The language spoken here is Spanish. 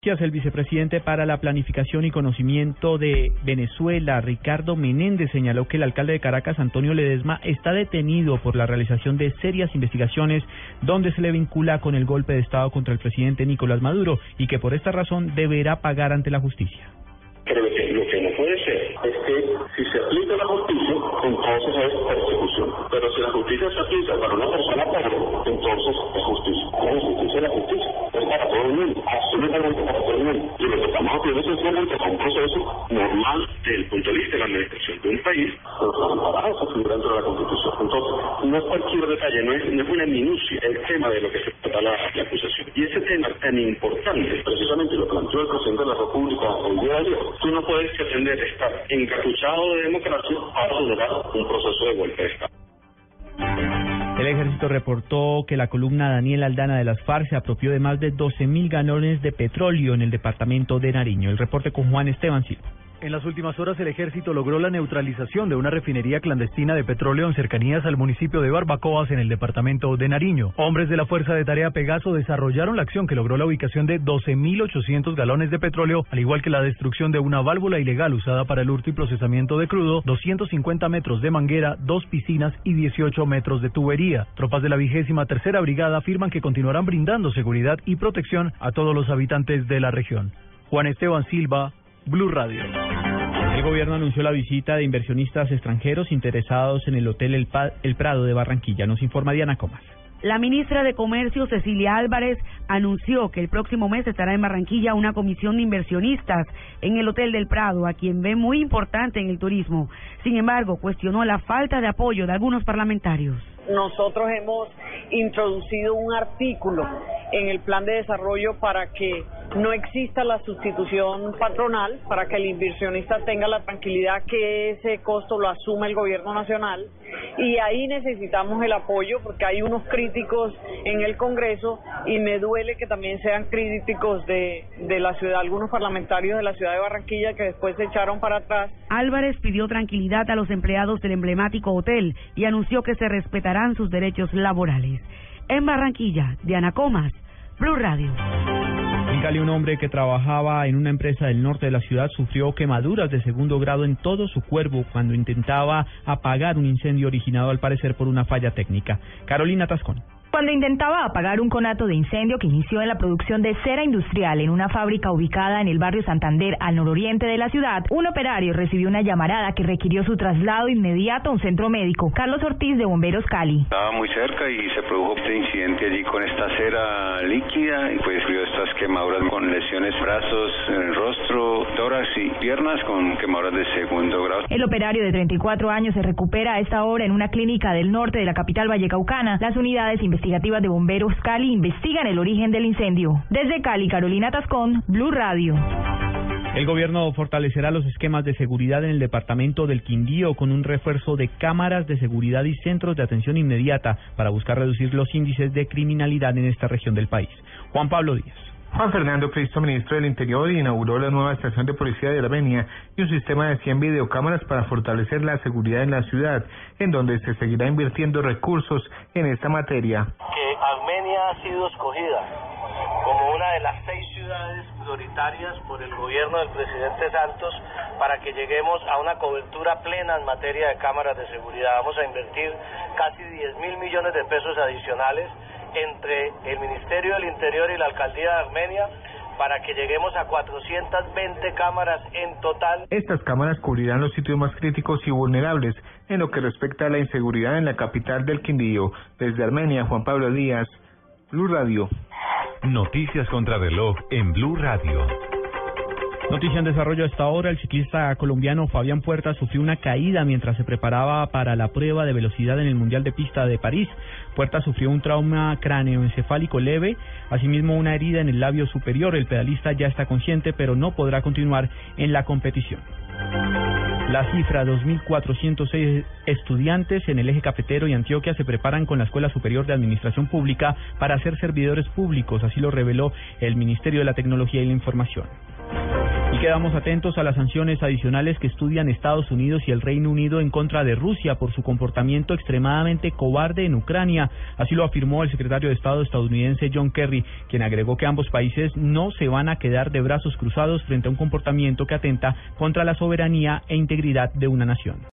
El vicepresidente para la Planificación y Conocimiento de Venezuela, Ricardo Menéndez, señaló que el alcalde de Caracas, Antonio Ledesma, está detenido por la realización de serias investigaciones donde se le vincula con el golpe de Estado contra el presidente Nicolás Maduro y que por esta razón deberá pagar ante la justicia. Pero lo que, lo que no puede ser es que si se aplica la justicia, entonces es persecución. Pero si la justicia se aplica para una persona pobre, entonces es justicia. La justicia es la justicia. Para todo el mundo, absolutamente para todo el mundo. Y lo que estamos haciendo es un proceso normal desde el punto de vista de la administración de un país, pero amparado se figura dentro de la Constitución. Entonces, no es cualquier detalle, no es, no es una minucia el tema de lo que se trata la, acusación. Y ese tema tan importante, precisamente lo planteó el presidente de la República el día de tú no puedes pretender estar encapuchado de democracia para acelerar un proceso de golpe de Estado. El ejército reportó que la columna Daniel Aldana de las FARC se apropió de más de 12.000 galones de petróleo en el departamento de Nariño. El reporte con Juan Esteban Silva. En las últimas horas el ejército logró la neutralización de una refinería clandestina de petróleo en cercanías al municipio de Barbacoas en el departamento de Nariño. Hombres de la Fuerza de Tarea Pegaso desarrollaron la acción que logró la ubicación de 12.800 galones de petróleo, al igual que la destrucción de una válvula ilegal usada para el hurto y procesamiento de crudo, 250 metros de manguera, dos piscinas y 18 metros de tubería. Tropas de la vigésima tercera brigada afirman que continuarán brindando seguridad y protección a todos los habitantes de la región. Juan Esteban Silva, Blue Radio. El gobierno anunció la visita de inversionistas extranjeros interesados en el Hotel El, el Prado de Barranquilla. Nos informa Diana Comas. La ministra de Comercio, Cecilia Álvarez, anunció que el próximo mes estará en Barranquilla una comisión de inversionistas en el Hotel del Prado, a quien ve muy importante en el turismo. Sin embargo, cuestionó la falta de apoyo de algunos parlamentarios. Nosotros hemos introducido un artículo en el plan de desarrollo para que no exista la sustitución patronal, para que el inversionista tenga la tranquilidad que ese costo lo asume el gobierno nacional. Y ahí necesitamos el apoyo porque hay unos críticos en el Congreso y me duele que también sean críticos de, de la ciudad, algunos parlamentarios de la ciudad de Barranquilla que después se echaron para atrás. Álvarez pidió tranquilidad a los empleados del emblemático hotel y anunció que se respetarán sus derechos laborales. En Barranquilla, Diana Comas, Blue Radio. Cali, un hombre que trabajaba en una empresa del norte de la ciudad sufrió quemaduras de segundo grado en todo su cuerpo cuando intentaba apagar un incendio originado al parecer por una falla técnica. Carolina Tascón. Cuando intentaba apagar un conato de incendio que inició en la producción de cera industrial en una fábrica ubicada en el barrio Santander, al nororiente de la ciudad, un operario recibió una llamarada que requirió su traslado inmediato a un centro médico. Carlos Ortiz de Bomberos Cali. Estaba muy cerca y se produjo este incidente allí con esta cera líquida y pues vio estas quemaduras con lesiones, brazos, en el rostro, piernas con quemaduras de segundo grado. El operario de 34 años se recupera a esta hora en una clínica del norte de la capital vallecaucana. Las unidades investigativas de bomberos Cali investigan el origen del incendio. Desde Cali, Carolina Tascón, Blue Radio. El gobierno fortalecerá los esquemas de seguridad en el departamento del Quindío con un refuerzo de cámaras de seguridad y centros de atención inmediata para buscar reducir los índices de criminalidad en esta región del país. Juan Pablo Díaz. Juan Fernando Cristo, ministro del Interior, inauguró la nueva estación de policía de Armenia y un sistema de 100 videocámaras para fortalecer la seguridad en la ciudad, en donde se seguirá invirtiendo recursos en esta materia. Que Armenia ha sido escogida como una de las seis ciudades prioritarias por el gobierno del presidente Santos para que lleguemos a una cobertura plena en materia de cámaras de seguridad. Vamos a invertir casi 10 mil millones de pesos adicionales entre el Ministerio del Interior y la Alcaldía de Armenia para que lleguemos a 420 cámaras en total. Estas cámaras cubrirán los sitios más críticos y vulnerables en lo que respecta a la inseguridad en la capital del Quindío. Desde Armenia, Juan Pablo Díaz, Blue Radio. Noticias contra reloj en Blue Radio. Noticia en desarrollo hasta ahora, el ciclista colombiano Fabián Puerta sufrió una caída mientras se preparaba para la prueba de velocidad en el Mundial de Pista de París. Puerta sufrió un trauma cráneoencefálico leve, asimismo una herida en el labio superior. El pedalista ya está consciente, pero no podrá continuar en la competición. La cifra 2.406 estudiantes en el eje cafetero y Antioquia se preparan con la Escuela Superior de Administración Pública para ser servidores públicos, así lo reveló el Ministerio de la Tecnología y la Información. Quedamos atentos a las sanciones adicionales que estudian Estados Unidos y el Reino Unido en contra de Rusia por su comportamiento extremadamente cobarde en Ucrania. Así lo afirmó el secretario de Estado estadounidense John Kerry, quien agregó que ambos países no se van a quedar de brazos cruzados frente a un comportamiento que atenta contra la soberanía e integridad de una nación.